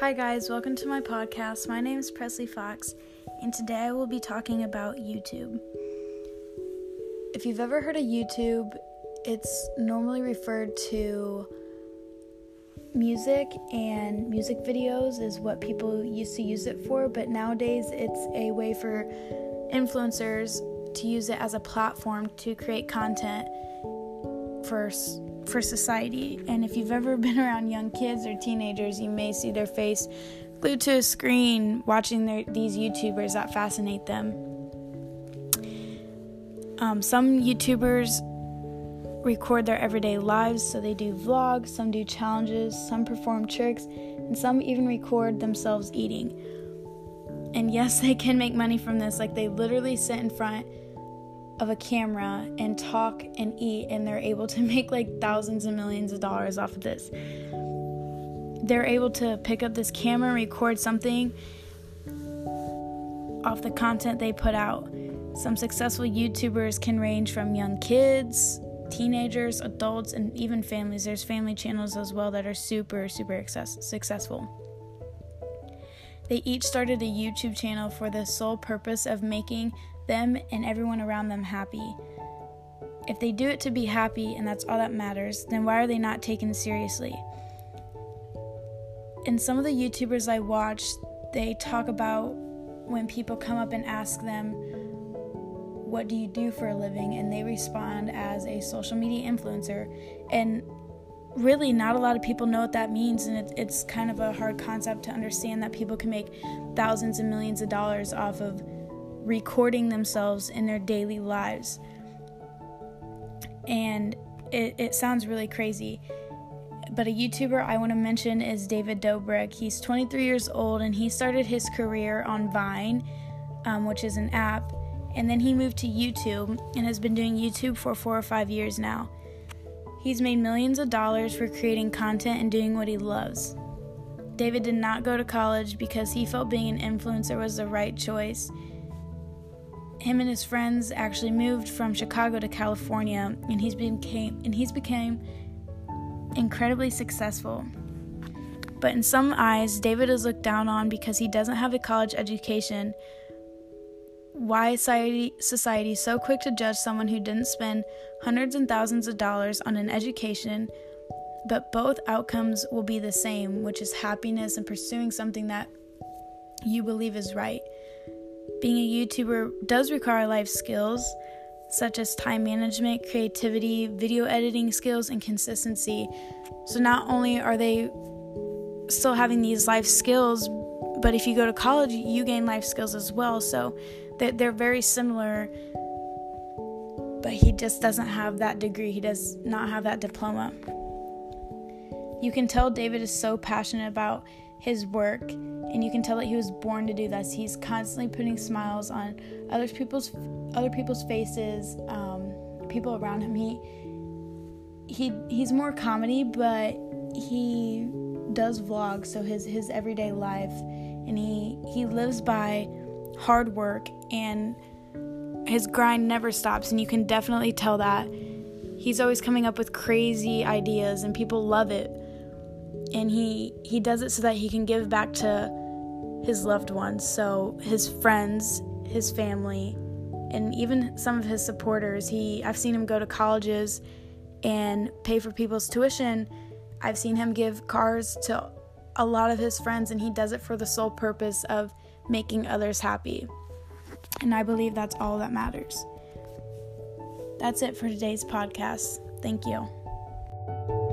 Hi, guys, welcome to my podcast. My name is Presley Fox, and today I will be talking about YouTube. If you've ever heard of YouTube, it's normally referred to music, and music videos is what people used to use it for, but nowadays it's a way for influencers to use it as a platform to create content for for society. And if you've ever been around young kids or teenagers, you may see their face glued to a screen watching their, these YouTubers that fascinate them. Um, some YouTubers record their everyday lives, so they do vlogs, some do challenges, some perform tricks, and some even record themselves eating. And yes, they can make money from this. Like they literally sit in front of a camera and talk and eat, and they're able to make like thousands and millions of dollars off of this. They're able to pick up this camera and record something off the content they put out. Some successful YouTubers can range from young kids, teenagers, adults, and even families. There's family channels as well that are super, super successful. They each started a YouTube channel for the sole purpose of making them and everyone around them happy. If they do it to be happy and that's all that matters, then why are they not taken seriously? And some of the YouTubers I watch, they talk about when people come up and ask them, What do you do for a living? and they respond as a social media influencer. And really, not a lot of people know what that means, and it, it's kind of a hard concept to understand that people can make thousands and millions of dollars off of recording themselves in their daily lives. And it, it sounds really crazy. But a YouTuber I want to mention is David Dobrik. He's 23 years old and he started his career on Vine, um, which is an app. And then he moved to YouTube and has been doing YouTube for four or five years now. He's made millions of dollars for creating content and doing what he loves. David did not go to college because he felt being an influencer was the right choice him and his friends actually moved from Chicago to California and he's became and he's became incredibly successful. But in some eyes, David is looked down on because he doesn't have a college education. Why is society, society so quick to judge someone who didn't spend hundreds and thousands of dollars on an education, but both outcomes will be the same, which is happiness and pursuing something that you believe is right? Being a YouTuber does require life skills such as time management, creativity, video editing skills, and consistency. So, not only are they still having these life skills, but if you go to college, you gain life skills as well. So, they're very similar, but he just doesn't have that degree, he does not have that diploma. You can tell David is so passionate about his work and you can tell that he was born to do this. He's constantly putting smiles on other people's other people's faces um, people around him. He he he's more comedy but he does vlog, so his his everyday life. And he he lives by hard work and his grind never stops and you can definitely tell that. He's always coming up with crazy ideas and people love it. And he he does it so that he can give back to his loved ones so his friends his family and even some of his supporters. He i've seen him go to colleges and pay for people's tuition. I've seen him give cars to a lot of his friends and he does it for the sole purpose of making others happy. And i believe that's all that matters. That's it for today's podcast. Thank you